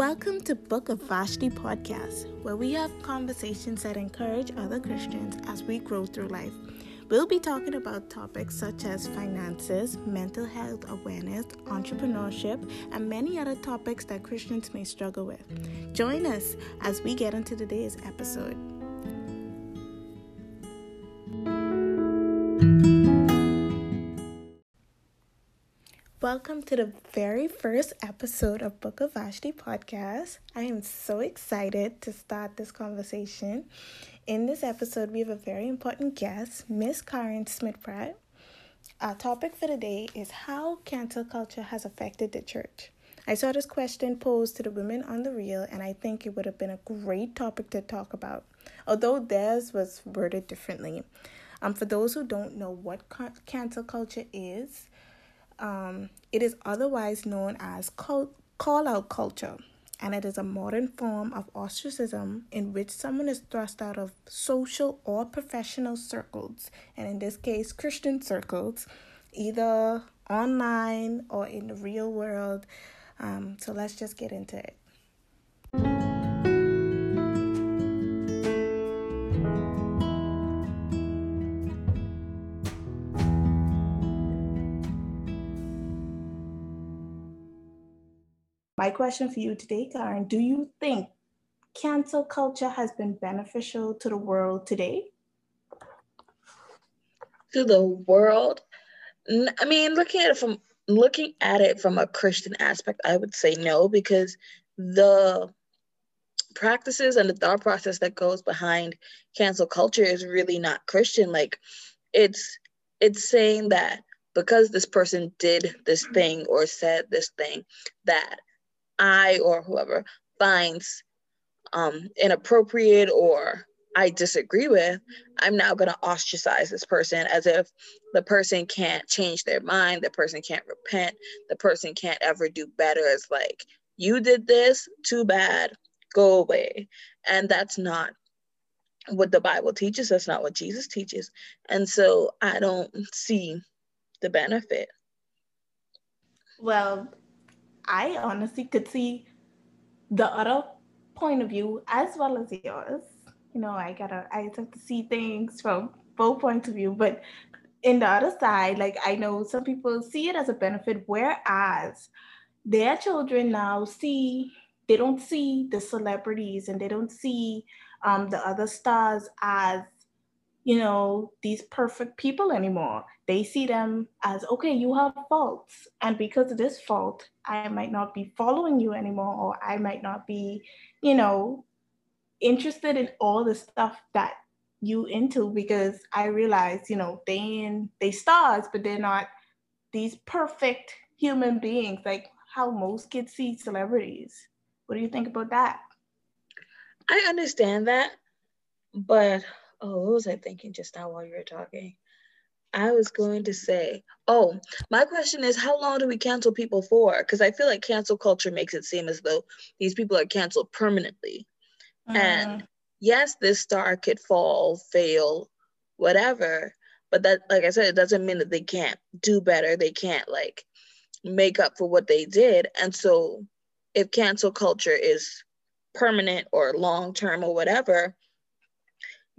Welcome to Book of Vashti podcast, where we have conversations that encourage other Christians as we grow through life. We'll be talking about topics such as finances, mental health awareness, entrepreneurship, and many other topics that Christians may struggle with. Join us as we get into today's episode. Welcome to the very first episode of Book of Vashti podcast. I am so excited to start this conversation. In this episode, we have a very important guest, Miss Caren Smith Pratt. Our topic for today is how cancel culture has affected the church. I saw this question posed to the women on the reel, and I think it would have been a great topic to talk about, although theirs was worded differently. Um, for those who don't know what cancel culture is, um, it is otherwise known as call, call out culture, and it is a modern form of ostracism in which someone is thrust out of social or professional circles, and in this case, Christian circles, either online or in the real world. Um, so let's just get into it. My question for you today, Caren, do you think cancel culture has been beneficial to the world today? To the world? I mean, looking at it from looking at it from a Christian aspect, I would say no, because the practices and the thought process that goes behind cancel culture is really not Christian. Like it's it's saying that because this person did this thing or said this thing that I or whoever finds um, inappropriate or I disagree with, I'm now going to ostracize this person as if the person can't change their mind, the person can't repent, the person can't ever do better. It's like, you did this, too bad, go away. And that's not what the Bible teaches, that's not what Jesus teaches. And so I don't see the benefit. Well, I honestly could see the other point of view as well as yours. You know, I gotta, I have to see things from both points of view. But in the other side, like I know some people see it as a benefit, whereas their children now see, they don't see the celebrities and they don't see um, the other stars as you know, these perfect people anymore. They see them as, okay, you have faults. And because of this fault, I might not be following you anymore, or I might not be, you know, interested in all the stuff that you into because I realize, you know, they in they stars, but they're not these perfect human beings like how most kids see celebrities. What do you think about that? I understand that, but oh, what was I thinking just now while you were talking? I was going to say, oh, my question is, how long do we cancel people for? Because I feel like cancel culture makes it seem as though these people are canceled permanently. Mm. And yes, this star could fall, fail, whatever. But that, like I said, it doesn't mean that they can't do better. They can't like make up for what they did. And so, if cancel culture is permanent or long term or whatever,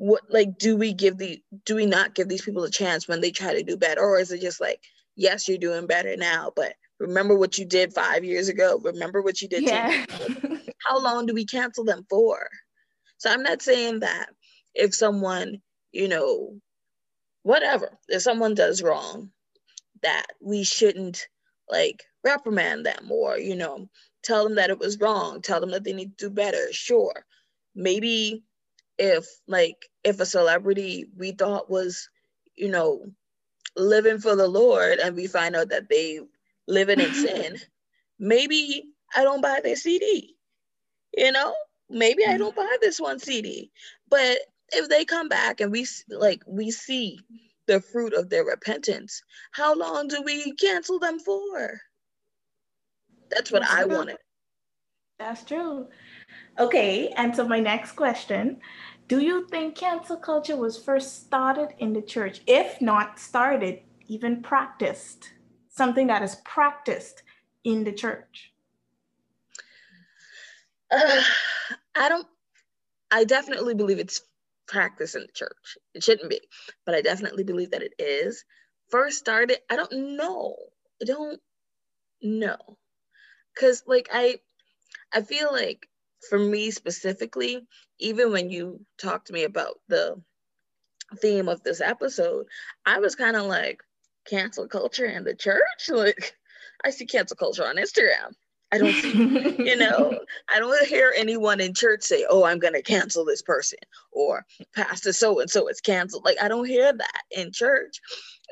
what like do we give the do we not give these people a chance when they try to do better? Or is it just like yes you're doing better now but remember what you did five years ago. Remember what you did yeah. how long do we cancel them for? So i'm not saying that if someone you know whatever if someone does wrong that we shouldn't like reprimand them or you know tell them that it was wrong tell them that they need to do better. Sure. Maybe if like if a celebrity we thought was you know living for the lord and we find out that they living in sin maybe i don't buy their cd you know? Maybe i mm. don't buy this one cd but if they come back and we like we see the fruit of their repentance how long do we cancel them for? That's what i wanted that's true okay and so my next question do you think cancel culture was first started in the church? If not started, even practiced, something that is practiced in the church? Uh, I don't. I definitely believe it's practice in the church. It shouldn't be, but I definitely believe that it is. First started, I don't know. I don't know. Cause like I I feel like for me specifically, even when you talked to me about the theme of this episode, I was kind of like, cancel culture and the church? Like, I see cancel culture on Instagram. I don't see, you know, I don't hear anyone in church say, oh, I'm going to cancel this person or Pastor so and so is canceled. Like, I don't hear that in church.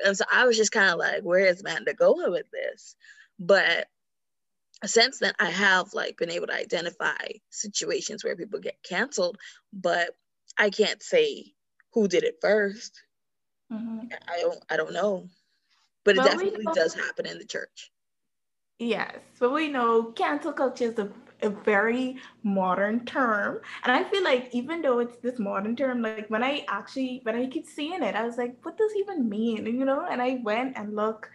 And so I was just kind of like, where is Amanda going with this? But since then, I have like been able to identify situations where people get canceled, but I can't say who did it 1st mm-hmm. I don't, I don't know, but it definitely does happen in the church. Yes, but we know cancel culture is a, a very modern term. And I feel like even though it's this modern term, like when I actually when I keep seeing it, I was like, what does even mean? You know, and I went and look,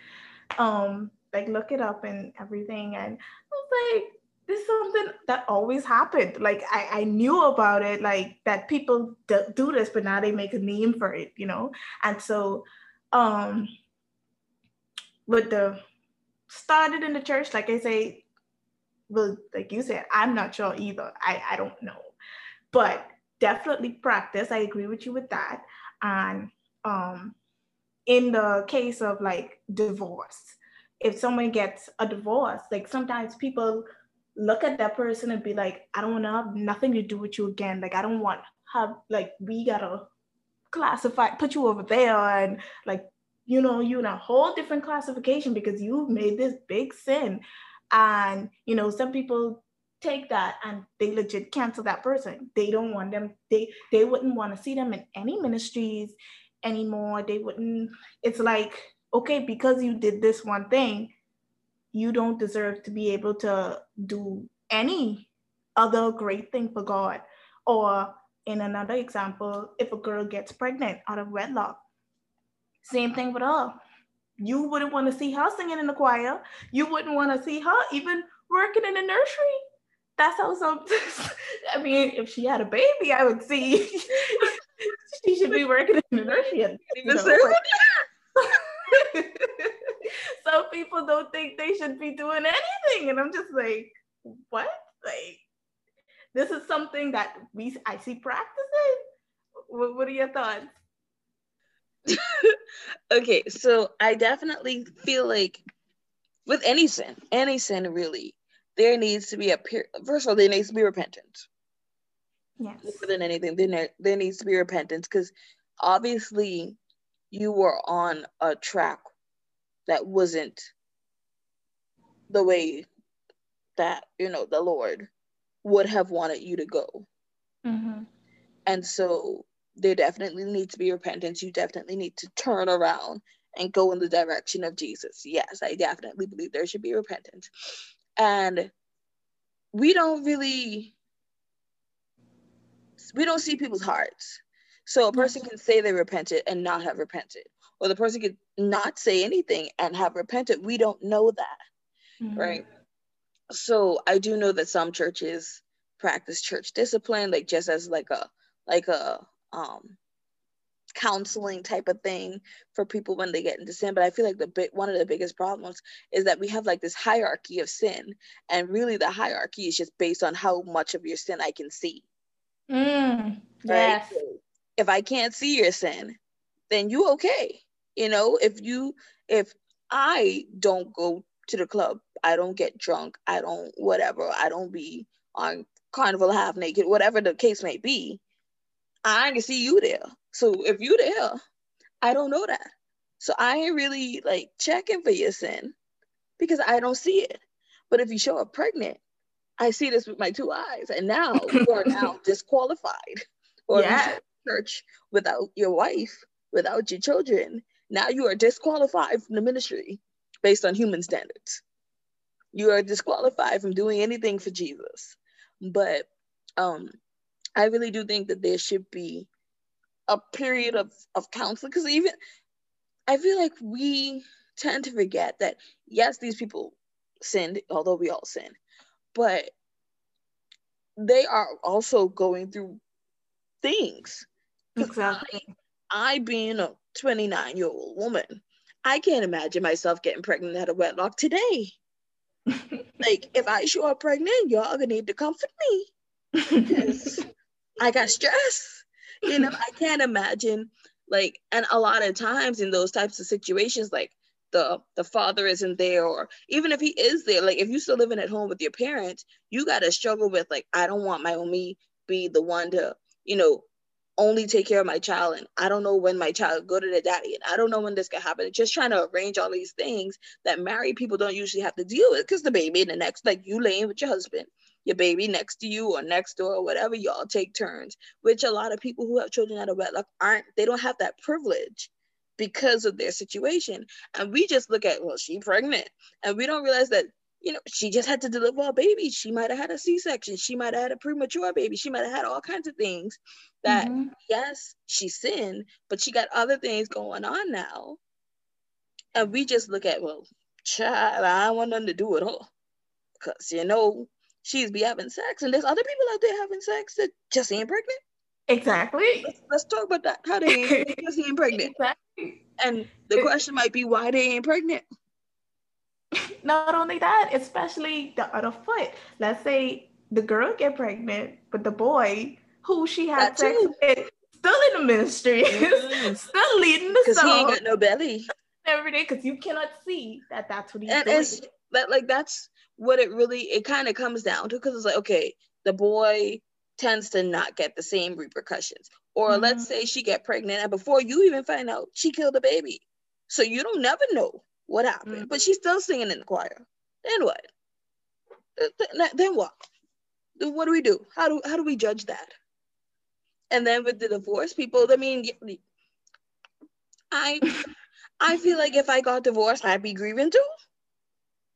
um, like look it up and everything. And I was like, this is something that always happened. Like I, I knew about it, like that people do, do this, but now they make a name for it, you know? And so um with the started in the church, like I say, well, like you said, I'm not sure either. I, I don't know. But definitely practice. I agree with you with that. And um in the case of like divorce, if someone gets a divorce, like sometimes people look at that person and be like, I don't want to have nothing to do with you again. Like I don't want have like we gotta classify, put you over there and like you know, you're in a whole different classification because you've made this big sin. And, you know, some people take that and they legit cancel that person. They don't want them, they they wouldn't want to see them in any ministries anymore. They wouldn't, it's like, okay, because you did this one thing, you don't deserve to be able to do any other great thing for God. Or in another example, if a girl gets pregnant out of wedlock, same thing with her. You wouldn't want to see her singing in the choir. You wouldn't want to see her even working in the nursery. That's how some. I mean, if she had a baby, I would see she should be working in the nursery. You know, some people don't think they should be doing anything, and I'm just like, what? Like, this is something that we I see practicing. What, what are your thoughts? okay, so I definitely feel like with any sin, any sin really, there needs to be a period. First of all, there needs to be repentance. Yes. More than anything, there, there needs to be repentance because obviously you were on a track that wasn't the way that, you know, the Lord would have wanted you to go. Mm-hmm. And so there definitely needs to be repentance. You definitely need to turn around and go in the direction of Jesus. Yes, I definitely believe there should be repentance. And we don't really we don't see people's hearts. So a person can say they repented and not have repented. Or the person could not say anything and have repented. We don't know that. Mm-hmm. Right. So I do know that some churches practice church discipline, like just as like a like a um, counseling type of thing for people when they get into sin but i feel like the big one of the biggest problems is that we have like this hierarchy of sin and really the hierarchy is just based on how much of your sin i can see mm, yes. So if i can't see your sin then you okay you know if you if i don't go to the club i don't get drunk i don't whatever i don't be on carnival half naked whatever the case may be I can see you there. So if you there, I don't know that. So I ain't really like checking for your sin because I don't see it. But if you show up pregnant, I see this with my two eyes, and now you are now disqualified. Or yeah. Church without your wife, without your children. Now you are disqualified from the ministry based on human standards. You are disqualified from doing anything for Jesus. But um, I really do think that there should be a period of, of counseling because even I feel like we tend to forget that yes, these people sinned, although we all sin, but they are also going through things. Exactly. I, I being a 29 year old woman, I can't imagine myself getting pregnant out of wedlock today. like if I show up pregnant, y'all gonna need to comfort me. I got stress. You know, I can't imagine like and a lot of times in those types of situations, like the the father isn't there or even if he is there like if you're still living at home with your parents you got to struggle with like i don't want my only be the one to you know only take care of my child and i don't know when my child go to the daddy and i don't know when this can happen just trying to arrange all these things that married people don't usually have to deal with because the baby in the next like you laying with your husband your baby next to you or next door or whatever y'all take turns which a lot of people who have children out of wedlock aren't they don't have that privilege because of their situation. And we just look at, well, she pregnant. And we don't realize that, you know, she just had to deliver a baby. She might have had a C-section. She might have had a premature baby. She might have had all kinds of things that, mm-hmm. yes, she sinned, but she got other things going on now. And we just look at, well, child, I don't want nothing to do with her. Because, you know, she's be having sex. And there's other people out there having sex that just ain't pregnant. Exactly. Let's, let's, talk about that. How they ain't, just ain't pregnant. Exactly. And the question might be why they ain't pregnant. Not only that, especially the other foot. Let's say the girl get pregnant, but the boy who she had that sex too. with still in the ministry, mm. still leading the Because he ain't got no belly. Every day, because you cannot see that that's what he's and doing. It's, that like that's what it really it kind of comes down to because it's like okay the boy tends to not get the same repercussions. Or mm-hmm. let's say she get pregnant and before you even find out, she killed a baby. So you don't never know what happened, mm-hmm. but she's still singing in the choir. Then what? Then what? What do we do? How do how do we judge that? And then with the divorce people, I mean, I I feel like if I got divorced, I'd be grieving too.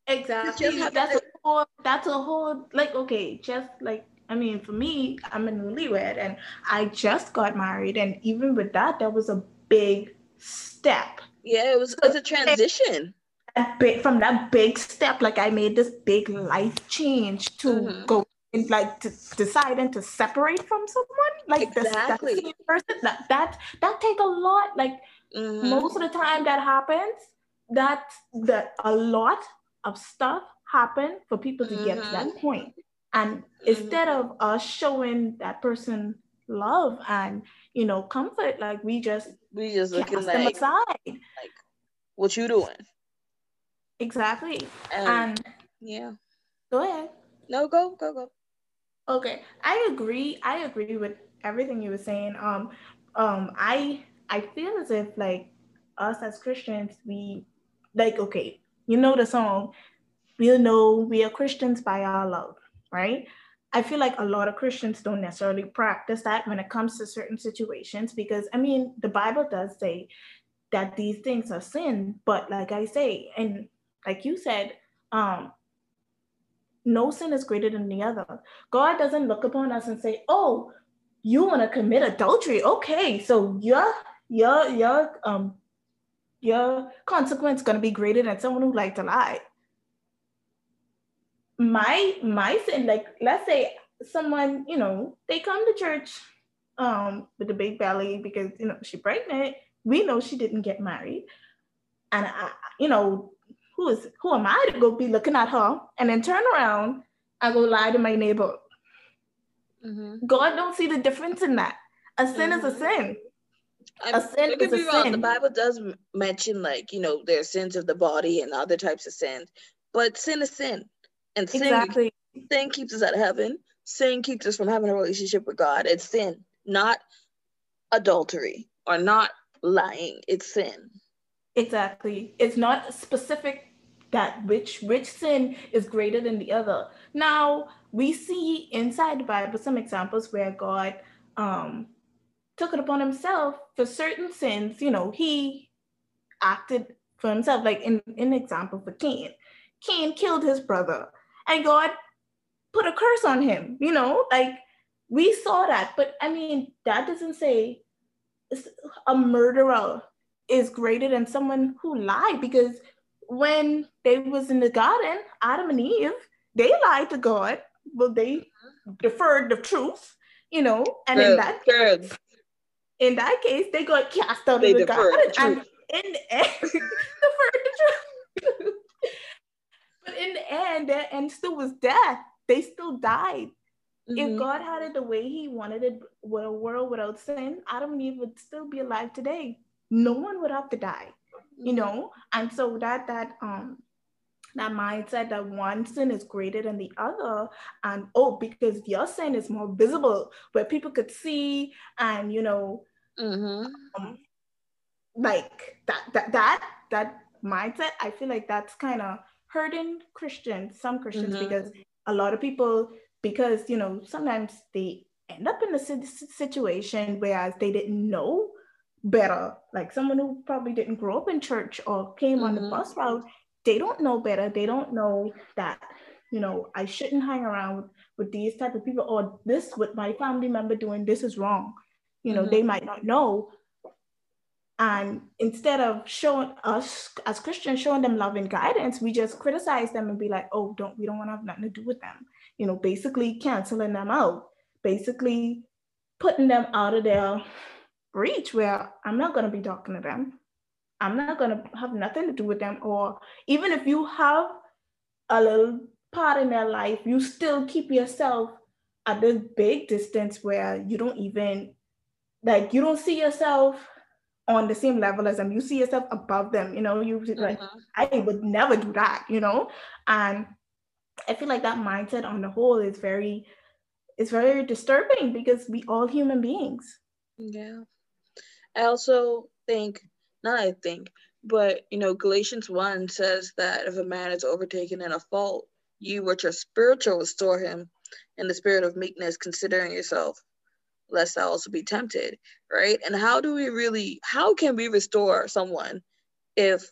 Exactly. That's a whole. That's a whole. Like okay, just like I mean, for me, I'm a newlywed and I just got married. And even with that, that was a big step. Yeah, it was, so, a transition. That big, from that big step, like I made this big life change to mm-hmm. go and like to deciding to separate from someone, like exactly. the, person. That that that take a lot. Like mm-hmm. most of the time that happens, that that a lot of stuff happen for people to mm-hmm. get to that mm-hmm. point. And mm-hmm. instead of us showing that person love and you know comfort, like we just we just looking like, them aside. like what you doing? Exactly. And, and yeah. Go ahead. No, go, go, go. Okay. I agree. I agree with everything you were saying. Um, um, I I feel as if like us as Christians, we like okay, you know the song, we'll know we are Christians by our love right? I feel like a lot of Christians don't necessarily practice that when it comes to certain situations because I mean, the Bible does say that these things are sin, but like I say, and like you said, um, no sin is greater than the other. God doesn't look upon us and say, "Oh, you want to commit adultery? Okay, so your your your um your consequence going to be greater than someone who like to lie." My my sin, like let's say someone, you know, they come to church um with a big belly because you know she's pregnant. We know she didn't get married. And I, you know, who is who am I to go be looking at her and then turn around and go lie to my neighbor? Mm-hmm. God don't see the difference in that. A sin mm-hmm. is a mm-hmm. sin. I, a sin is a wrong. sin. The Bible does mention like you know there's sins of the body and other types of sins, but sin is sin. And sin, exactly. sin keeps us out of heaven. Sin keeps us from having a relationship with God. It's sin, not adultery or not lying. It's sin. Exactly. It's not specific that which which sin is greater than the other. Now we see inside the Bible some examples where God um, took it upon himself for certain sins. You know, he acted for himself. Like in in example for Cain, Cain killed his brother and God put a curse on him, you know, like we saw that. But I mean, that doesn't say a murderer is greater than someone who lied because when they was in the garden, Adam and Eve, they lied to God. Well, they deferred the truth, you know, and in that case, in that case, they got cast out they of the garden. And in the end, deferred the truth. but in the end, their end still was death. They still died. Mm-hmm. If God had it the way He wanted it, with a world without sin, Adam and Eve would still be alive today. No one would have to die, you mm-hmm. know. And so that that um that mindset that one sin is greater than the other and oh because your sin is more visible where people could see and you know mm-hmm. um, like that that that that mindset i feel like that's kind of hurting christians some christians mm-hmm. because a lot of people because you know sometimes they end up in a situation whereas they didn't know better like someone who probably didn't grow up in church or came mm-hmm. on the mm-hmm. bus route they don't know better they don't know that you know i shouldn't hang around with, with these type of people or this with my family member doing this is wrong you know mm-hmm. they might not know and instead of showing us as christians showing them love and guidance we just criticize them and be like oh don't we don't want to have nothing to do with them you know basically canceling them out basically putting them out of their reach where i'm not going to be talking to them I'm not going to have nothing to do with them. Or even if you have a little part in their life, you still keep yourself at this big distance where you don't even, like, you don't see yourself on the same level as them. You see yourself above them. You know, you like, mm-hmm. I would never do that, you know? And I feel like that mindset on the whole is very, it's very disturbing because we all human beings. Yeah. I also think not I think, but you know, Galatians 1 says that if a man is overtaken in a fault, you which are spiritual restore him in the spirit of meekness, considering yourself, lest thou also be tempted, right? And how do we really how can we restore someone if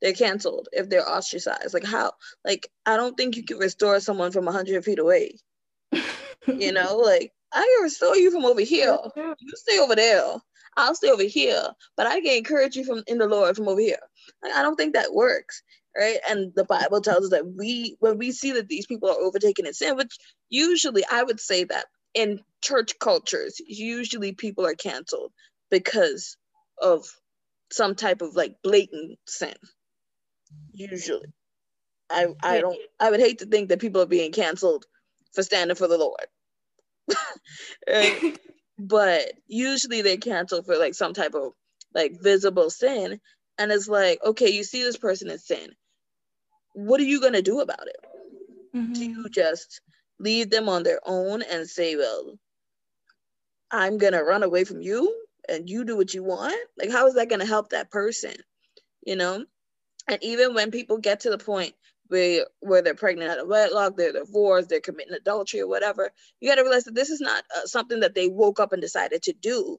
they're canceled, if they're ostracized? Like how like I don't think you can restore someone from hundred feet away. you know, like I can restore you from over here. You stay over there. I'll stay over here, but I can encourage you from in the Lord from over here. I don't think that works, right? And the Bible tells us that we, when we see that these people are overtaken in sin, which usually I would say that in church cultures, usually people are canceled because of some type of like blatant sin. Usually, I I don't I would hate to think that people are being canceled for standing for the Lord. but usually they cancel for like some type of like visible sin and it's like okay you see this person in sin what are you going to do about it mm-hmm. do you just leave them on their own and say well i'm going to run away from you and you do what you want like how is that going to help that person you know and even when people get to the point where, where they're pregnant out of wedlock, they're divorced, they're committing adultery or whatever, you got to realize that this is not uh, something that they woke up and decided to do.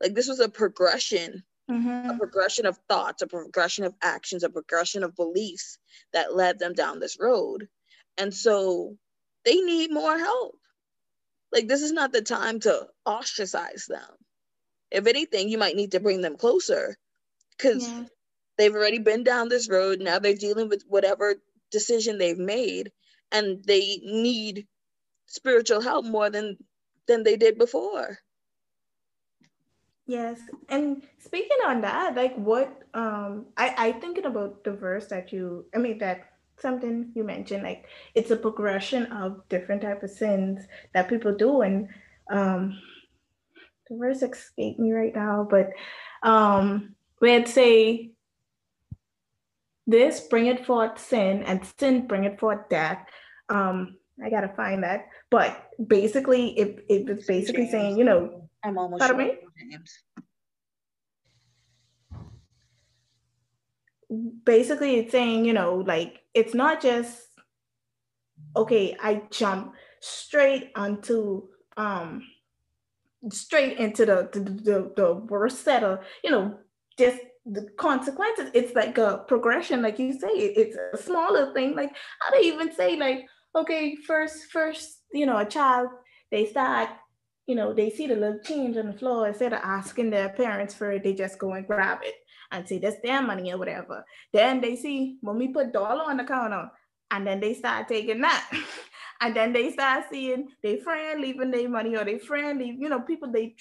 Like this was a progression, mm-hmm. a progression of thoughts, a progression of actions, a progression of beliefs that led them down this road. And so they need more help. Like this is not the time to ostracize them. If anything, you might need to bring them closer because yeah. they've already been down this road. Now they're dealing with whatever decision they've made and they need spiritual help more than than they did before yes and speaking on that like what um i i thinking about the verse that you i mean that something you mentioned like it's a progression of different type of sins that people do and um the verse escaped me right now but um we'd say this bringeth forth sin, and sin bringeth forth death. Um, I gotta find that. But basically, it, it was basically James. saying, you know, I'm almost sure me? James. Basically, it's saying, you know, like it's not just okay, I jump straight onto um straight into the the, the, the worst set of, you know, just the consequences. It's like a progression like you say it's a smaller thing. Like how do you even say like okay first first you know a child they start you know they see the little change on the floor instead of asking their parents for it they just go and grab it and say that's their money or whatever then they see when we put dollar on the counter and then they start taking that and then they start seeing their friend leaving their money or their friend leave, you know, people they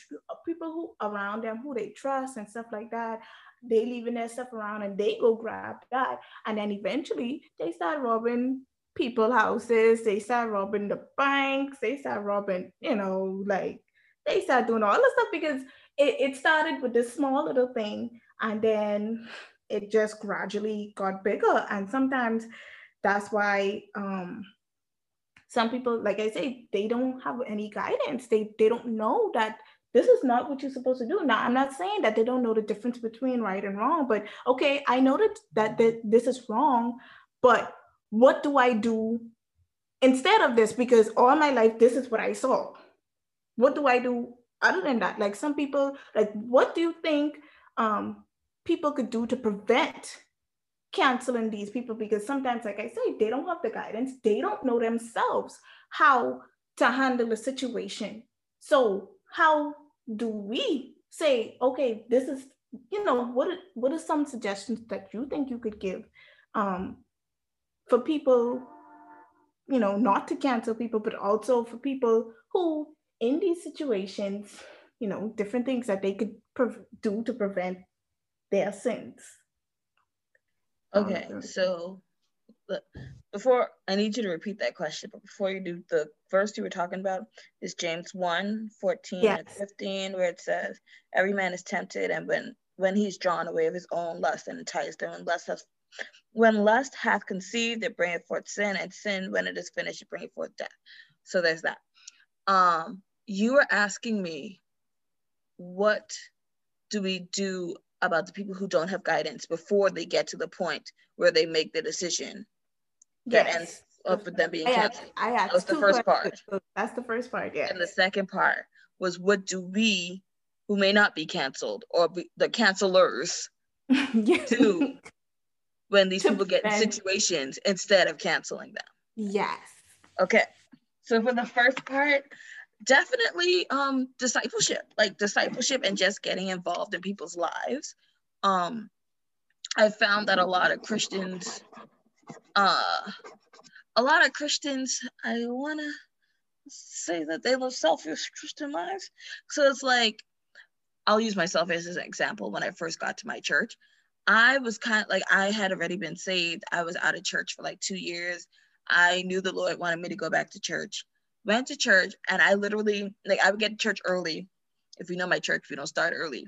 people who around them who they trust and stuff like that. They leaving their stuff around and they go grab that. And then eventually they start robbing people houses, they start robbing the banks, they start robbing, you know, like they start doing all the stuff because it, it started with this small little thing and then it just gradually got bigger. And sometimes that's why um some people, like I say, they don't have any guidance. They they don't know that this is not what you're supposed to do. Now, I'm not saying that they don't know the difference between right and wrong, but okay, I know that, that, this is wrong, but what do I do instead of this? Because all my life, this is what I saw. What do I do other than that? Like some people, like, what do you think um, people could do to prevent canceling these people? Because sometimes, like I say, they don't have the guidance, they don't know themselves how to handle a situation. So, how do we say, okay, this is, you know, what what are some suggestions that you think you could give um, for people, you know, not to cancel people, but also for people who in these situations, you know, different things that they could pre- do to prevent their sins. Okay, um, so before I need you to repeat that question, but before you do the first you were talking about is James 1 14 yes. and 15, where it says, Every man is tempted, and when when he's drawn away of his own lust and enticed, and when lust hath when lust hath conceived, it bringeth forth sin, and sin, when it is finished, it bringeth forth death. So there's that. Um, you were asking me, what do we do about the people who don't have guidance before they get to the point where they make the decision that yes. ends up with them being I canceled. I had that was the first part. That's the first part, yeah. And the second part was what do we, who may not be canceled, or be, the cancelers, do when these people get in situations instead of canceling them? Yes. Okay. So for the first part, definitely um discipleship, like discipleship and just getting involved in people's lives. Um I found that a lot of Christians uh, a lot of Christians, I want to say that they live selfish Christian lives. So it's like, I'll use myself as an example. When I first got to my church, I was kind of like, I had already been saved. I was out of church for like two years. I knew the Lord wanted me to go back to church. Went to church, and I literally, like, I would get to church early. If you know my church, we don't start early.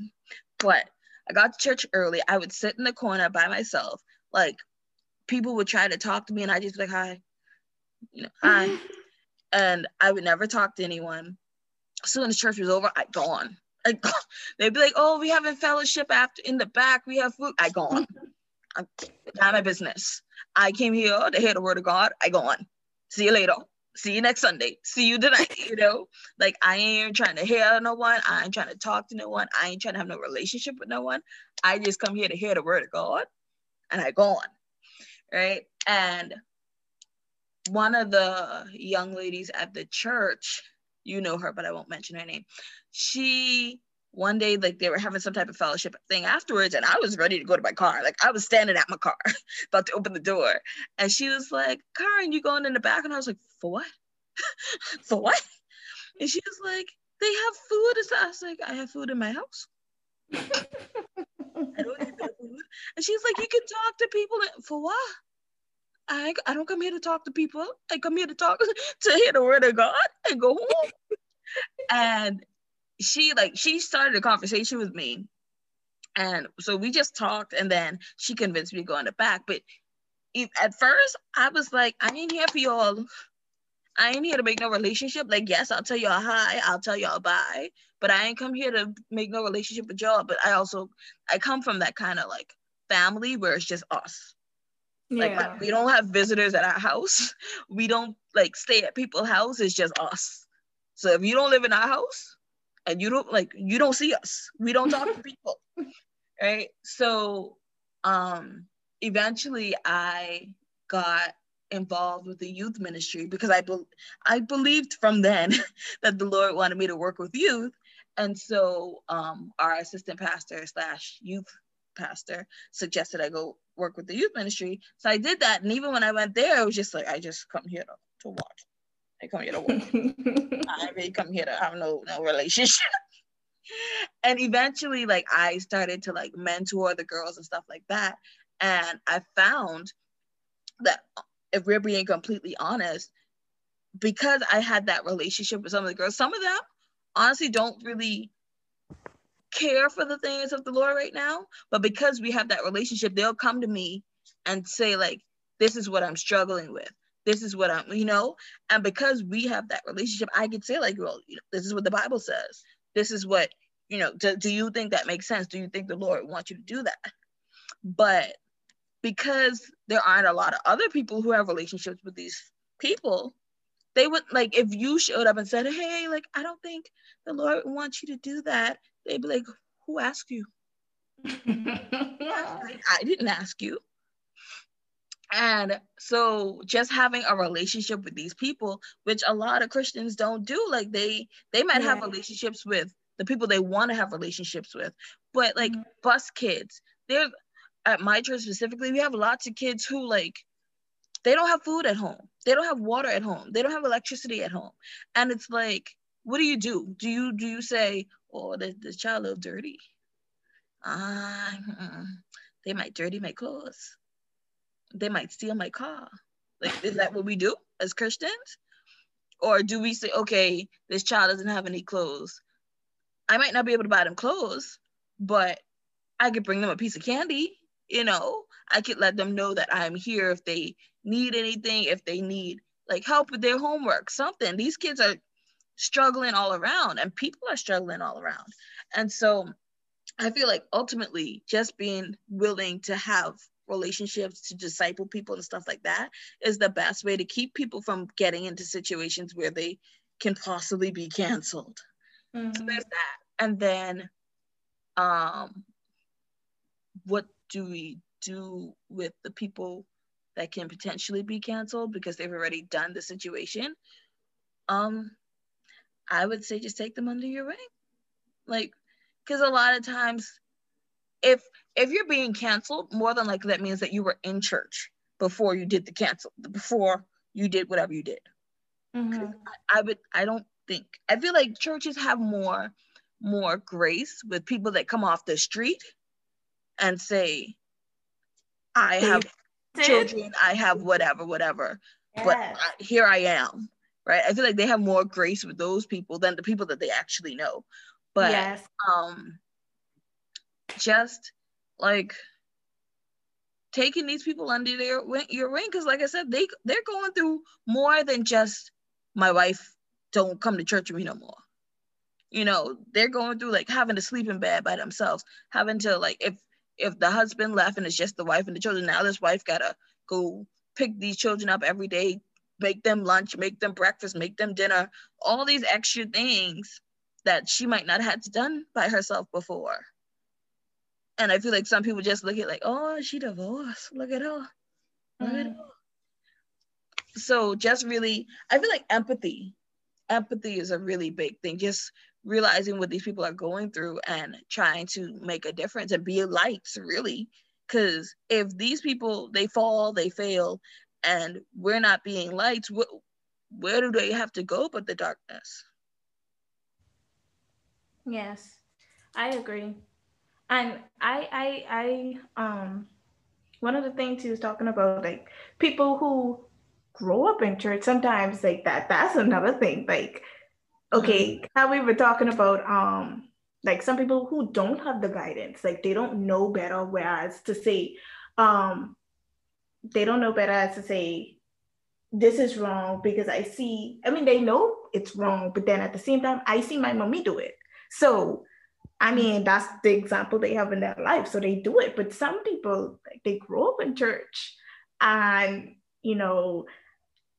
But I got to church early. I would sit in the corner by myself, like people would try to talk to me and I just be like, hi, you know, hi. Mm-hmm. And I would never talk to anyone. As soon as church was over, I'd go on. I'd go. They'd be like, oh, we having fellowship after in the back. We have food. I go on. I'm not my business. I came here to hear the word of God. I go on. See you later. See you next Sunday. See you tonight. You know, like I ain't trying to hear no one. I ain't trying to talk to no one. I ain't trying to have no relationship with no one. I just come here to hear the word of God and I go on right? And one of the young ladies at the church, you know her, but I won't mention her name. She one day like they were having some type of fellowship thing afterwards and i was ready to go to my car like i was standing at my car about to open the door and she was like caren you going in the back and i was like for what for what and she was like they have food And i was like i have food in my house I don't need that food. And she's like, you can talk to people for what? I, I don't come here to talk to people. I come here to talk to hear the word of God and go home. and she like she started a conversation with me. And so we just talked and then she convinced me to go in the back. But at first I was like, I ain't here for y'all. I ain't here to make no relationship. Like, yes, I'll tell y'all hi, I'll tell y'all bye, but I ain't come here to make no relationship with y'all. But I also I come from that kind of like family where it's just us. Yeah. Like we don't have visitors at our house. We don't like stay at people's house. It's just us. So if you don't live in our house and you don't like you don't see us, we don't talk to people. Right. So um eventually I got involved with the youth ministry because I be- I believed from then that the Lord wanted me to work with youth. And so um, our assistant pastor slash youth pastor suggested I go work with the youth ministry. So I did that. And even when I went there, it was just like, I just come here to, to watch. I come here to work. I really come here to have no no relationship. and eventually, like I started to like mentor the girls and stuff like that. And I found that if we're being completely honest, because I had that relationship with some of the girls, some of them honestly don't really care for the things of the Lord right now. But because we have that relationship, they'll come to me and say, like, this is what I'm struggling with. This is what I'm, you know, and because we have that relationship, I could say, like, well, you know, this is what the Bible says. This is what, you know, do, do you think that makes sense? Do you think the Lord wants you to do that? But because there aren't a lot of other people who have relationships with these people, they would like if you showed up and said, Hey, like, I don't think the Lord wants you to do that, they'd be like, Who asked you? I didn't ask you. And so just having a relationship with these people, which a lot of Christians don't do, like they they might yeah. have relationships with the people they want to have relationships with, but like mm-hmm. bus kids, there's at my church specifically, we have lots of kids who like they don't have food at home. They don't have water at home. They don't have electricity at home. And it's like, what do you do? Do you do you say, oh, the, the child little dirty? Uh, they might dirty my clothes. They might steal my car. Like, is that what we do as Christians? Or do we say, okay, this child doesn't have any clothes. I might not be able to buy them clothes, but I could bring them a piece of candy, you know, I could let them know that I'm here if they need anything, if they need like help with their homework, something. These kids are struggling all around and people are struggling all around. And so I feel like ultimately just being willing to have relationships to disciple people and stuff like that is the best way to keep people from getting into situations where they can possibly be canceled. Mm-hmm. So there's that. And then um what do we do with the people that can potentially be canceled because they've already done the situation, um, I would say just take them under your wing. Like, because a lot of times, if if you're being canceled, more than likely that means that you were in church before you did the cancel, before you did whatever you did. Mm-hmm. I, I would, I don't think. I feel like churches have more more grace with people that come off the street and say, I have children, I have whatever, whatever. Yes. But I, here I am, right? I feel like they have more grace with those people than the people that they actually know. But yes. um just like taking these people under their your ring because like I said, they they're going through more than just my wife don't come to church with me no more. You know, they're going through like having to sleep in bed by themselves, having to like if if the husband left and it's just the wife and the children, now this wife gotta go pick these children up every day, make them lunch, make them breakfast, make them dinner, all these extra things that she might not have done by herself before. And I feel like some people just look at like, oh, she divorced. Look at her. Look mm. at her. So just really, I feel like empathy. Empathy is a really big thing. Just realizing what these people are going through and trying to make a difference and be lights really because if these people they fall they fail and we're not being lights wh- where do they have to go but the darkness yes i agree and i i i um one of the things he was talking about like people who grow up in church sometimes like that that's another thing like okay mm-hmm. how we were talking about um like some people who don't have the guidance like they don't know better whereas to say um they don't know better as to say this is wrong because i see i mean they know it's wrong but then at the same time i see my mommy do it so i mean that's the example they have in their life so they do it but some people they grow up in church and you know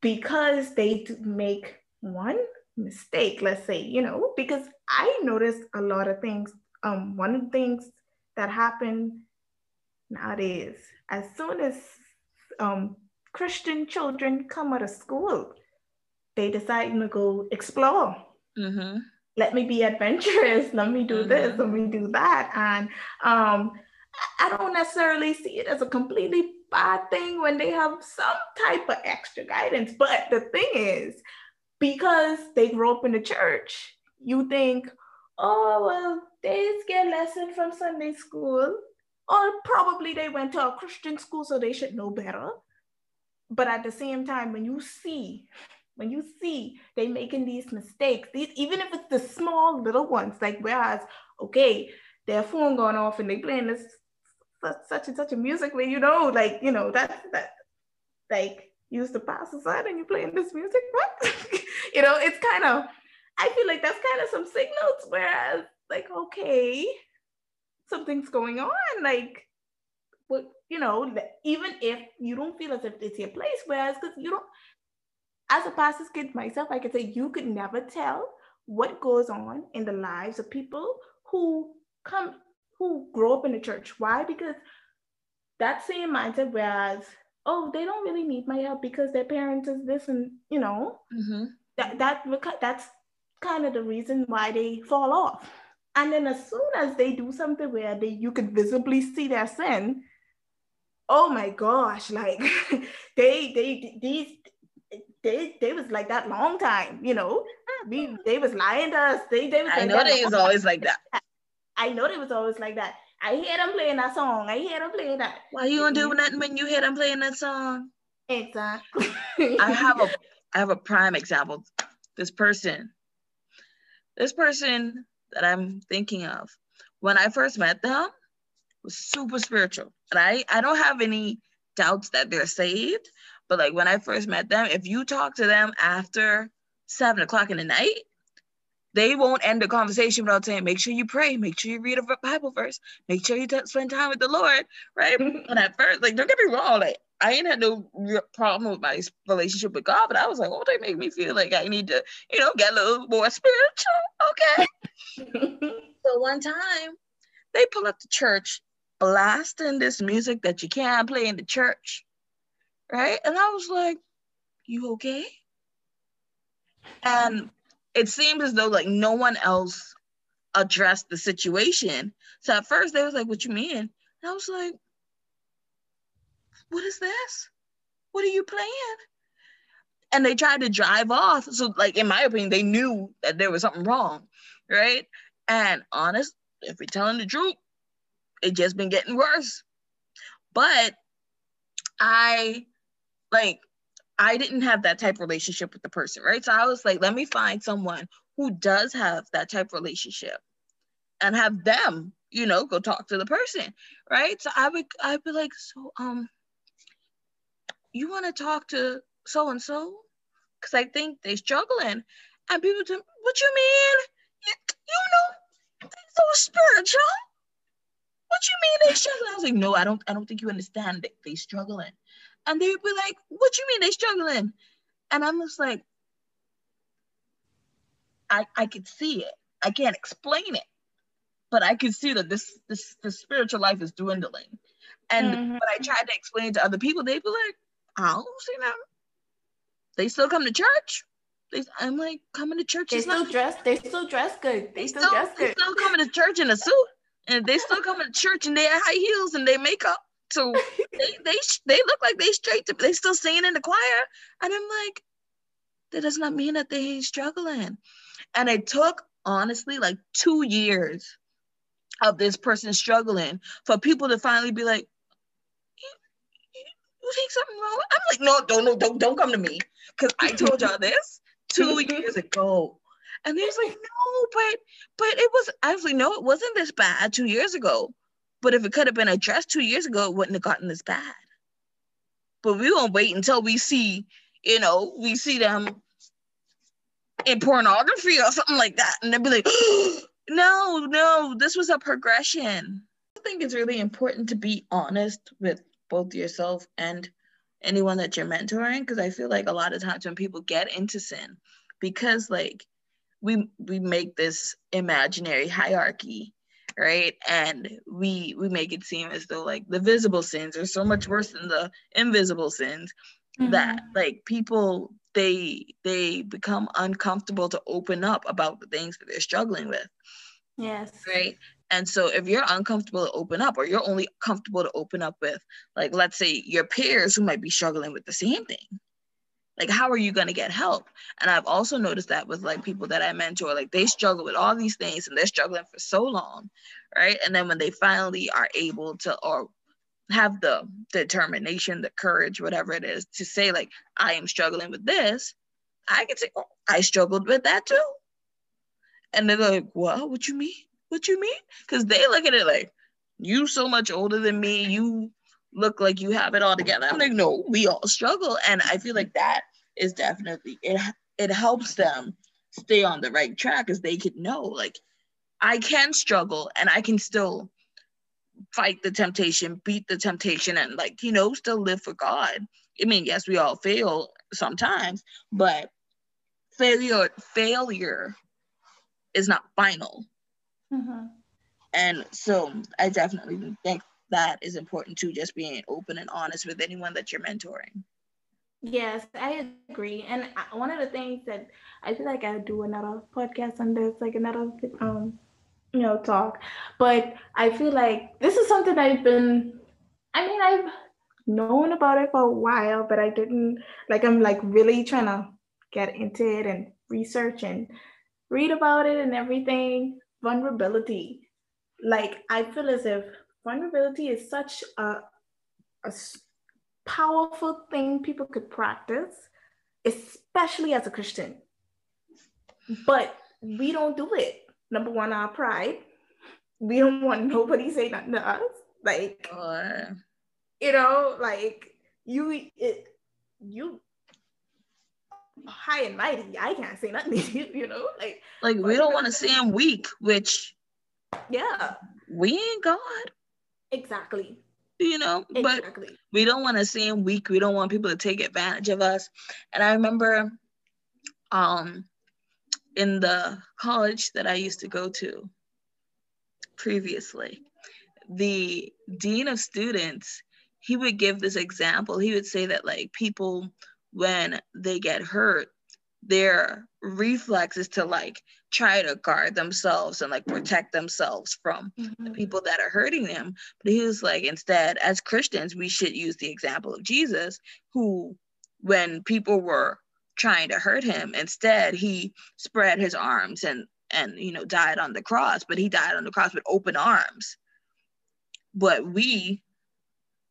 because they make one mistake, let's say, you know, because I noticed a lot of things. Um, one of the things that happen nowadays, as soon as um, Christian children come out of school, they decide to go explore. Mm-hmm. Let me be adventurous. Let me do mm-hmm. this. Let me do that. And um, I don't necessarily see it as a completely bad thing when they have some type of extra guidance. But the thing is, because they grew up in the church, you think, oh well, they get lesson from Sunday school, or probably they went to a Christian school, so they should know better. But at the same time, when you see, when you see they making these mistakes, these even if it's the small little ones, like whereas, okay, their phone going off and they playing this such and such a music where you know, like, you know, that's that like use the pass aside and you playing this music, what? you know, it's kind of I feel like that's kind of some signals, whereas like, okay, something's going on, like what you know, even if you don't feel as if it's your place, whereas because you don't as a pastor's kid myself, I could say you could never tell what goes on in the lives of people who come who grow up in the church. Why? Because that same mindset, whereas, oh, they don't really need my help because their parents is this and you know, mm-hmm. that that that's kind of the reason why they fall off. And then as soon as they do something where they you could visibly see their sin, oh my gosh, like they they these they they was like that long time, you know. We, mm-hmm. they was lying to us. They they was I know they was always like that. I know they was always like that. I hear them playing that song. I hear them playing that. Why you gonna do nothing when you hear them playing that song? Exactly. I have a I have a prime example. This person, this person that I'm thinking of, when I first met them, was super spiritual, and I I don't have any doubts that they're saved. But like when I first met them, if you talk to them after seven o'clock in the night, they won't end the conversation without saying, make sure you pray, make sure you read a Bible verse, make sure you t- spend time with the Lord, right? and at first, like, don't get me wrong, like, I ain't had no problem with my relationship with God, but I was like, oh, they make me feel like I need to, you know, get a little more spiritual, okay? so one time, they pull up to church blasting this music that you can't play in the church, right? And I was like, you okay? And it seemed as though like no one else addressed the situation. So at first they was like, "What you mean?" And I was like, "What is this? What are you playing?" And they tried to drive off. So like in my opinion, they knew that there was something wrong, right? And honest, if we're telling the truth, it just been getting worse. But I like I didn't have that type of relationship with the person, right? So I was like, let me find someone who does have that type of relationship and have them, you know, go talk to the person, right? So I would I'd be like, so um, you want to talk to so and so? Because I think they struggling. And people tell me, what you mean? You, you know, so spiritual. What you mean they struggling? I was like, no, I don't I don't think you understand that they struggling. And they would be like, what you mean they're struggling? And I'm just like, I I could see it. I can't explain it. But I could see that this this the spiritual life is dwindling. And mm-hmm. when I tried to explain to other people, they'd be like, I don't see them. They still come to church. They, I'm like coming to church. They still not, dress. They still dress good. They, they still, still dress good. They still coming to church in a suit, and they still coming to church in their high heels and their makeup. So they they they look like they straight to they still singing in the choir, and I'm like, that does not mean that they ain't struggling. And it took honestly like two years of this person struggling for people to finally be like, you, you, you think something wrong? I'm like, no, don't no, don't don't come to me because I told y'all this two years ago. And they was like, no, but but it was actually no, it wasn't this bad two years ago. But if it could have been addressed two years ago, it wouldn't have gotten this bad. But we won't wait until we see, you know, we see them in pornography or something like that. And they'll be like, no, no, this was a progression. I think it's really important to be honest with both yourself and anyone that you're mentoring because I feel like a lot of times when people get into sin, because like we we make this imaginary hierarchy right? And we we make it seem as though like the visible sins are so much worse than the invisible sins mm-hmm. that like people they they become uncomfortable to open up about the things that they're struggling with yes. right? And so if you're uncomfortable to open up or you're only comfortable to open up with like let's say your peers who might be struggling with the same thing like how are you going to get help? And i've also noticed that with like people that i mentor like they struggle with all these things and they're struggling for so long right? And then when they finally are able to or have the determination the courage whatever it is to say like i am struggling with this i can say oh, i struggled with that too. And they're like what? What you mean? What you mean? Because they look at it like you so much older than me. You look like you have it all together. I'm like, no, we all struggle. And I feel like that is definitely it it helps them stay on the right track as they can know like I can struggle and I can still fight the temptation, beat the temptation, and like, you know, still live for God. I mean, yes, we all fail sometimes, but failure failure is not final. Mm-hmm. And so I definitely think that is important too, just being open and honest with anyone that you're mentoring. Yes, I agree. And one of the things that I feel like I'll do another podcast on this, like another um, you know, talk. But I feel like this is something I've been I mean, I've known about it for a while, but I didn't like I'm like really trying to get into it and research and read about it and everything. Vulnerability. Like I feel as if vulnerability is such a, a powerful thing people could practice, especially as a Christian. But we don't do it. Number one, our pride. We don't want nobody say nothing to us. Like, uh, you know, like you, it, you high and mighty. I can't say nothing to you, you know, like like we don't want to seem weak, which yeah, we ain't God. Exactly. You know, exactly. but we don't want to seem weak. We don't want people to take advantage of us. And I remember um in the college that I used to go to previously, the dean of students, he would give this example. He would say that like people when they get hurt, their reflex is to like try to guard themselves and like protect themselves from mm-hmm. the people that are hurting them. But he was like, instead, as Christians, we should use the example of Jesus, who, when people were trying to hurt him, instead he spread his arms and and you know died on the cross. But he died on the cross with open arms. But we,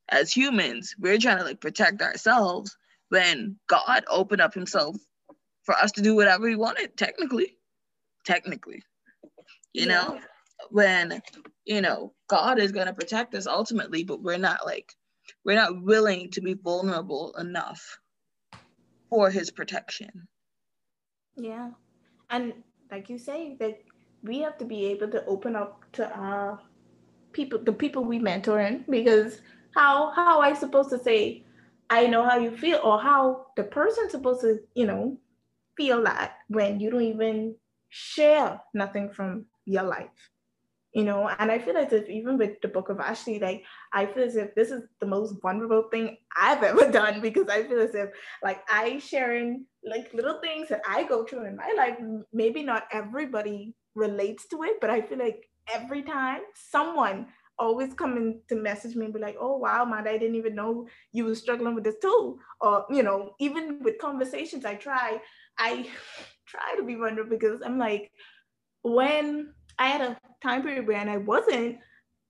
as humans, we're trying to like protect ourselves when God opened up Himself for us to do whatever we wanted, technically. Technically. You yeah. know, when, you know, God is going to protect us ultimately, but we're not like, we're not willing to be vulnerable enough for his protection. Yeah. And like you say, that we have to be able to open up to our people, the people we mentor in, because how how I supposed to say I know how you feel or how the person's supposed to, you know, feel that when you don't even share nothing from your life you know and i feel as if even with the book of Vashti like i feel as if this is the most vulnerable thing i've ever done because i feel as if like i sharing like little things that i go through in my life maybe not everybody relates to it but i feel like every time someone always coming to message me and be like, oh wow, man, I didn't even know you were struggling with this too. Or, you know, even with conversations I try, I try to be vulnerable because I'm like, when I had a time period when I wasn't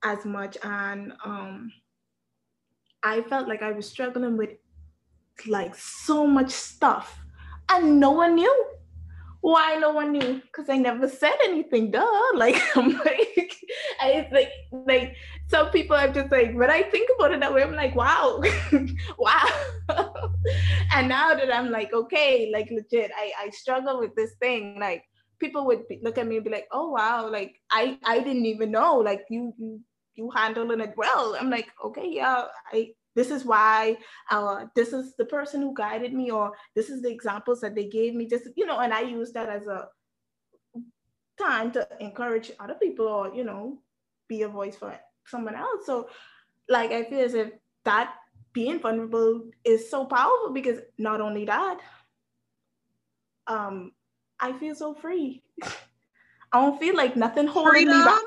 as much and um I felt like I was struggling with like so much stuff and no one knew. Why no one knew? Because I never said anything, duh. Like I'm like I like like some people are just like, when I think about it that way, I'm like, wow, wow. and now that I'm like, okay, like legit, I, I struggle with this thing. Like people would be, look at me and be like, oh wow, like I I didn't even know, like you you you handling it well. I'm like, okay, yeah, I this is why uh, this is the person who guided me or this is the examples that they gave me just you know and i use that as a time to encourage other people or you know be a voice for someone else. So, like, I feel as if that being vulnerable is so powerful because not only that, um, I feel so free. I don't feel like nothing holding Freedom. me back.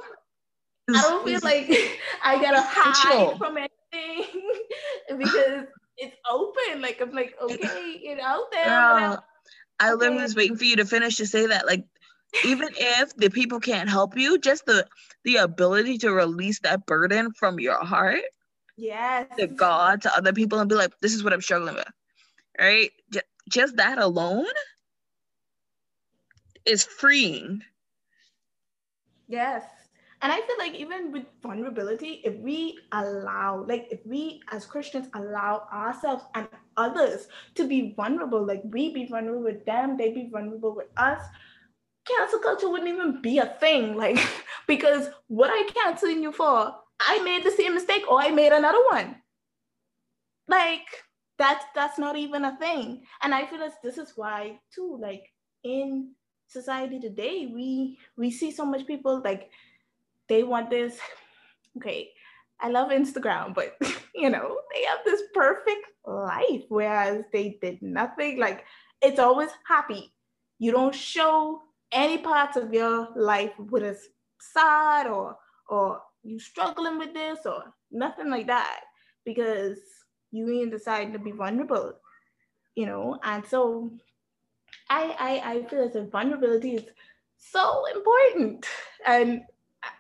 I don't feel like I gotta hide from anything because it's open. Like I'm like, okay, you know, there. Girl, I okay. literally was waiting for you to finish to say that. Like, even if the people can't help you, just the the ability to release that burden from your heart, yes, to God, to other people, and be like, this is what I'm struggling with, right? Just, just that alone is freeing. Yes. And I feel like even with vulnerability, if we allow, like if we as Christians allow ourselves and others to be vulnerable, like we be vulnerable with them, they be vulnerable with us, cancel culture wouldn't even be a thing. Like, because what I canceling you for, I made the same mistake or I made another one. Like, that's that's not even a thing. And I feel like this is why too, like in society today, we we see so much people like they want this. Okay, I love Instagram, but you know, they have this perfect life, whereas they did nothing. Like it's always happy. You don't show any parts of your life with a sad or or you struggling with this or nothing like that because you ain't deciding to be vulnerable, you know. And so I I, I feel as if vulnerability is so important. And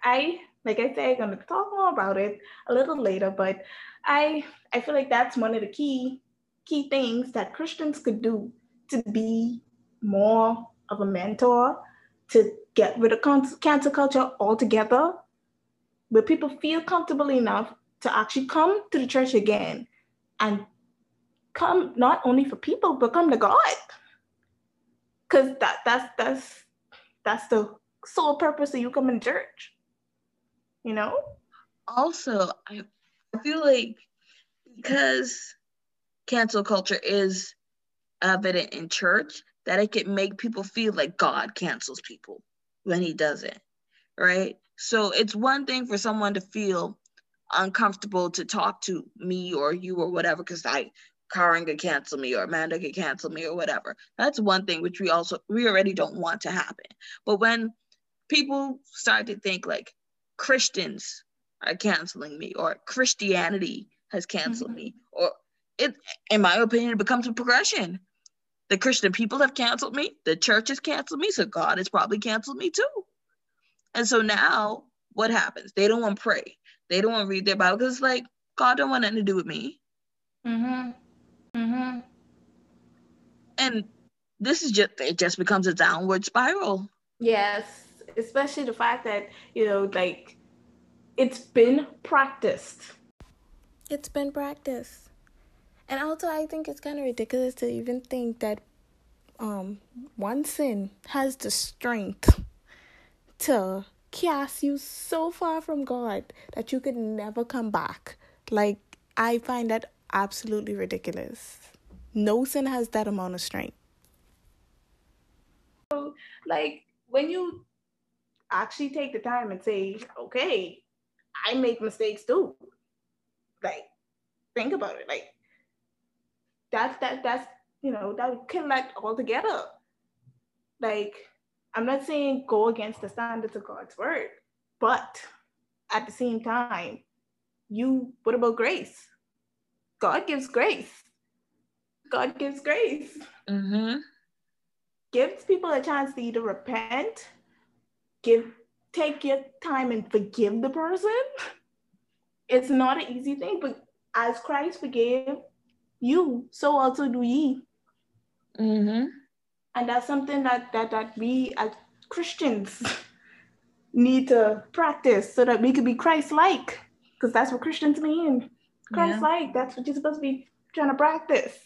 I, like I say, I'm gonna talk more about it a little later, but I I feel like that's one of the key key things that Christians could do to be more of a mentor, to get rid of cancel culture altogether, where people feel comfortable enough to actually come to the church again and come not only for people, but come to God. Cause that that's that's that's the sole purpose of you coming to church. You know? Also, I, I feel like because cancel culture is evident in church, that it can make people feel like God cancels people when he doesn't. Right? So it's one thing for someone to feel uncomfortable to talk to me or you or whatever, because I Caren could cancel me or Amanda could cancel me or whatever. That's one thing which we also we already don't want to happen. But when people start to think like Christians are canceling me or Christianity has canceled mm-hmm. me or it in my opinion it becomes a progression. The Christian people have canceled me, the church has canceled me, so God has probably canceled me too. And so now what happens? They don't want to pray. They don't want to read their Bible because like God don't want nothing to do with me. Mm-hmm. Mm-hmm. And this is just it just becomes a downward spiral. Yes, especially the fact that, you know, like it's been practiced. It's been practiced. And also I think it's kind of ridiculous to even think that um one sin has the strength to cast you so far from God that you could never come back. Like I find that absolutely ridiculous. No sin has that amount of strength. So, like when you actually take the time and say, okay, I make mistakes too. Like, think about it. Like, that's that that's you know that connect all together Like, I'm not saying go against the standards of God's word, but at the same time, you what about grace? God gives grace. God gives grace. Mm-hmm. Gives people a chance to either repent, give, take your time and forgive the person. It's not an easy thing, but as Christ forgave you, so also do ye. Mm-hmm. And that's something that that that we as Christians need to practice so that we can be Christ-like, because that's what Christians mean. Christ like. Yeah. That's what you're supposed to be trying to practice.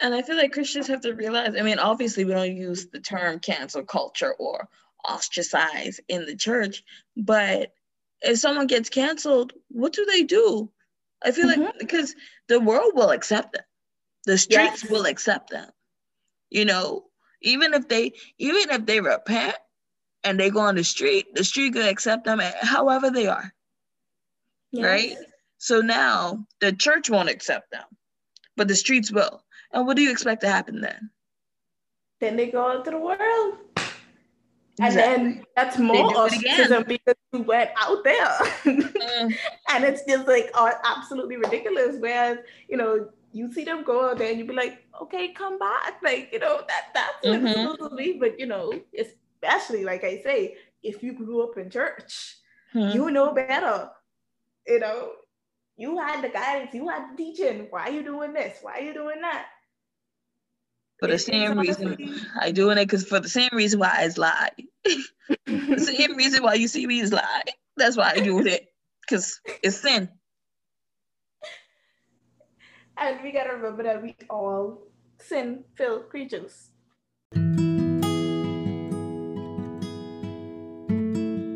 And I feel like Christians have to realize, I mean, obviously we don't use the term cancel culture or ostracize in the church, but if someone gets canceled, what do they do? I feel mm-hmm. like because the world will accept them. The streets yes. will accept them. You know, even if they even if they repent and they go on the street, the street could accept them however they are. Yes. Right? So now the church won't accept them, but the streets will. And what do you expect to happen then? Then they go out to the world. And then that's more ostracism because you went out there. mm. and it's just like oh, absolutely ridiculous. Whereas, you know, you see them go out there and you be like, okay, come back. Like, you know, that that's what mm-hmm. it's supposed to be. But you know, especially like I say, if you grew up in church, hmm you know better. You know, you had the guidance, you had the teaching. Why are you doing this? Why are you doing that? For the same reason I doing it because for the same reason why I lie. the same reason why you see me is lie. That's why I do it. Because it's sin. And we gotta remember that we all sin filled creatures.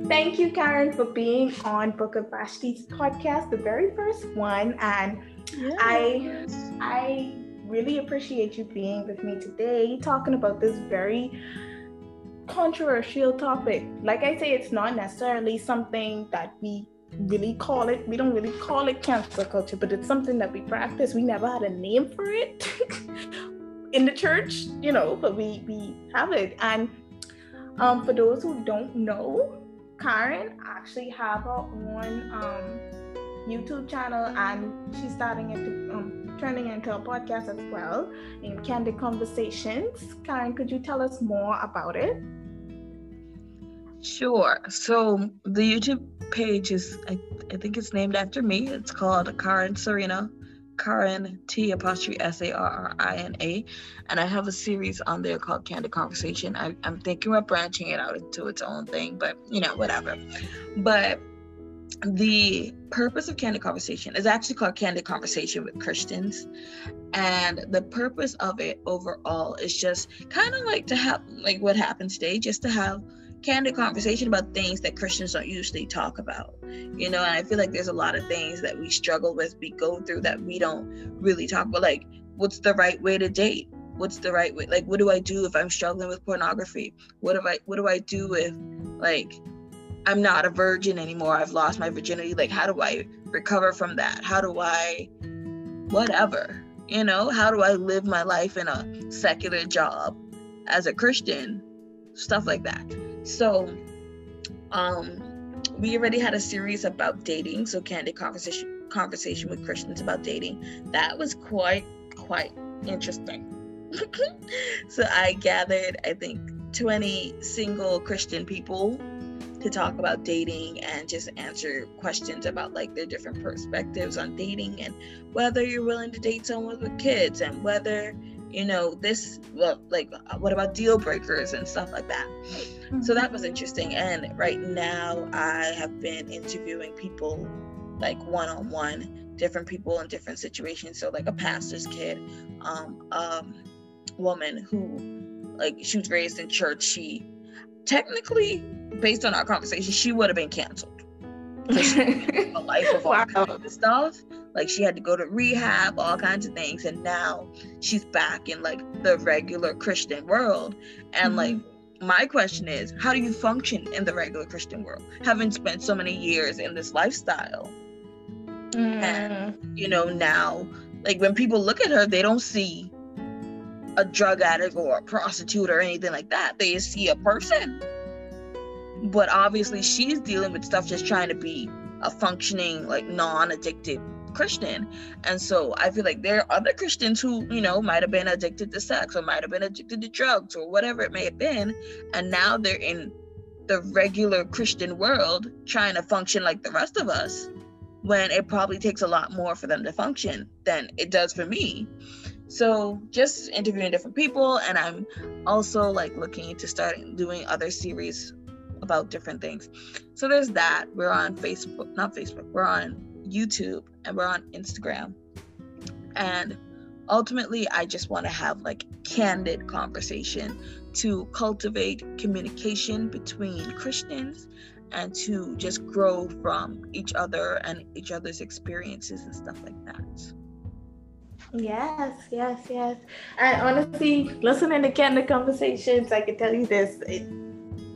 Thank you, Caren, for being on Book of Vashti's podcast, the very first one. And yes. I I really appreciate you being with me today, talking about this very controversial topic. Like I say, it's not necessarily something that we really call it. We don't really call it cancel culture, but it's something that we practice. We never had a name for it in the church, you know, but we we have it. And um, for those who don't know, Caren actually have her own um, YouTube channel, and she's starting it um, turning into a podcast as well in Candid Conversations. Caren, could you tell us more about it? Sure. So the YouTube page is, I, I think it's named after me. It's called Caren Sarina, Caren T apostrophe S A R R I N A, and I have a series on there called Candid Conversation. I, I'm thinking about branching it out into its own thing, but you know, whatever. But the purpose of Candid Conversation is actually called Candid Conversation with Christians. And the purpose of it overall is just kind of like to have, like what happened today, just to have candid conversation about things that Christians don't usually talk about. You know, and I feel like there's a lot of things that we struggle with, we go through that we don't really talk about. Like, what's the right way to date? What's the right way? Like, what do I do if I'm struggling with pornography? What do I what do I do if like I'm not a virgin anymore? I've lost my virginity. Like, how do I recover from that? How do I whatever? You know, how do I live my life in a secular job as a Christian? Stuff like that. So, um, we already had a series about dating, so candid conversation conversation with Christians about dating. That was quite quite interesting. so I gathered, I think, 20 single Christian people to talk about dating and just answer questions about like their different perspectives on dating and whether you're willing to date someone with kids and whether you know this well like what about deal breakers and stuff like that so that was interesting. And right now, I have been interviewing people like one on one, different people in different situations. So, like a pastor's kid, um, um, woman who, like, she was raised in church. She technically, based on our conversation, she would have been canceled. a life of all wow. kinds of stuff. Like she had to go to rehab, all kinds of things, and now she's back in like the regular Christian world. And mm-hmm. like my question is how do you function in the regular christian world having spent so many years in this lifestyle mm. and you know now like when people look at her they don't see a drug addict or a prostitute or anything like that they see a person but obviously she's dealing with stuff just trying to be a functioning like non-addicted Christian. And so I feel like there are other Christians who, you know, might have been addicted to sex or might have been addicted to drugs or whatever it may have been. And now they're in the regular Christian world trying to function like the rest of us when it probably takes a lot more for them to function than it does for me. So just interviewing different people and I'm also like looking into starting doing other series about different things. So there's that. We're on Facebook, not Facebook. We're on YouTube and we're on Instagram. And ultimately, I just want to have like candid conversation to cultivate communication between Christians and to just grow from each other and each other's experiences and stuff like that. Yes, yes, yes. And honestly, listening to candid conversations, I can tell you this: it,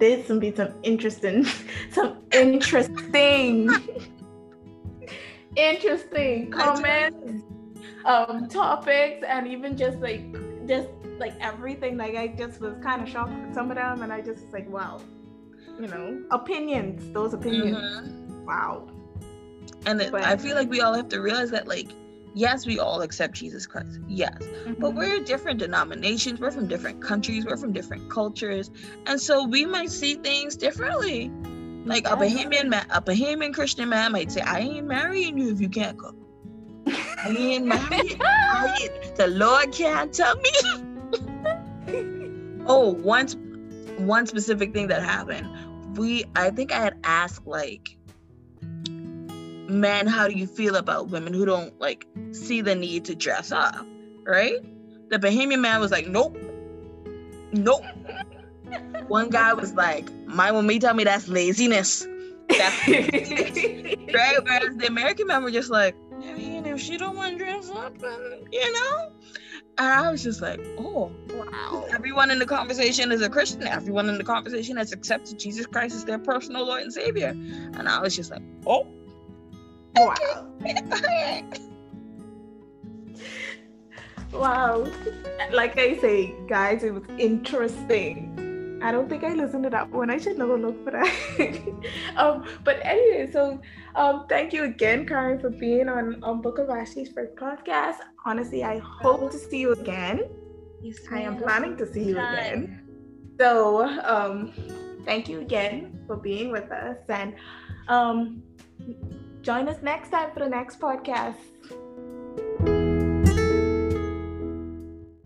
there's some be some interesting, some interesting interesting comments, um, topics, and even just like just like everything. Like I just was kind of shocked with some of them, and I just was like, wow, you know, opinions. Those opinions. Mm-hmm. Wow. And it, I feel like we all have to realize that like yes, we all accept Jesus Christ. Yes. Mm-hmm. But we're different denominations, we're from different countries, we're from different cultures. And so we might see things differently. Like a Bahamian man, a Bahamian Christian man might say, I ain't marrying you if you can't cook. I ain't marrying I ain't, the Lord can't tell me. oh, once one specific thing that happened. We I think I had asked like men, how do you feel about women who don't like see the need to dress up? Right? The Bahamian man was like, Nope. Nope. One guy was like, My me tell me that's laziness. That's laziness. right? Whereas the American men were just like, I mean, if she don't want to dress up, and you know. And I was just like, oh, wow. Everyone in the conversation is a Christian. Everyone in the conversation has accepted Jesus Christ as their personal Lord and Savior. And I was just like, oh, wow. wow. Like I say, guys, it was interesting. I don't think I listened to that one. I should never look for that. um, but anyway, so um, thank you again, Caren, for being on, on Book of Vashti's first podcast. Honestly, I hope to see you again. Yes, I am planning to see you again. So um, thank you again for being with us. And um, join us next time for the next podcast.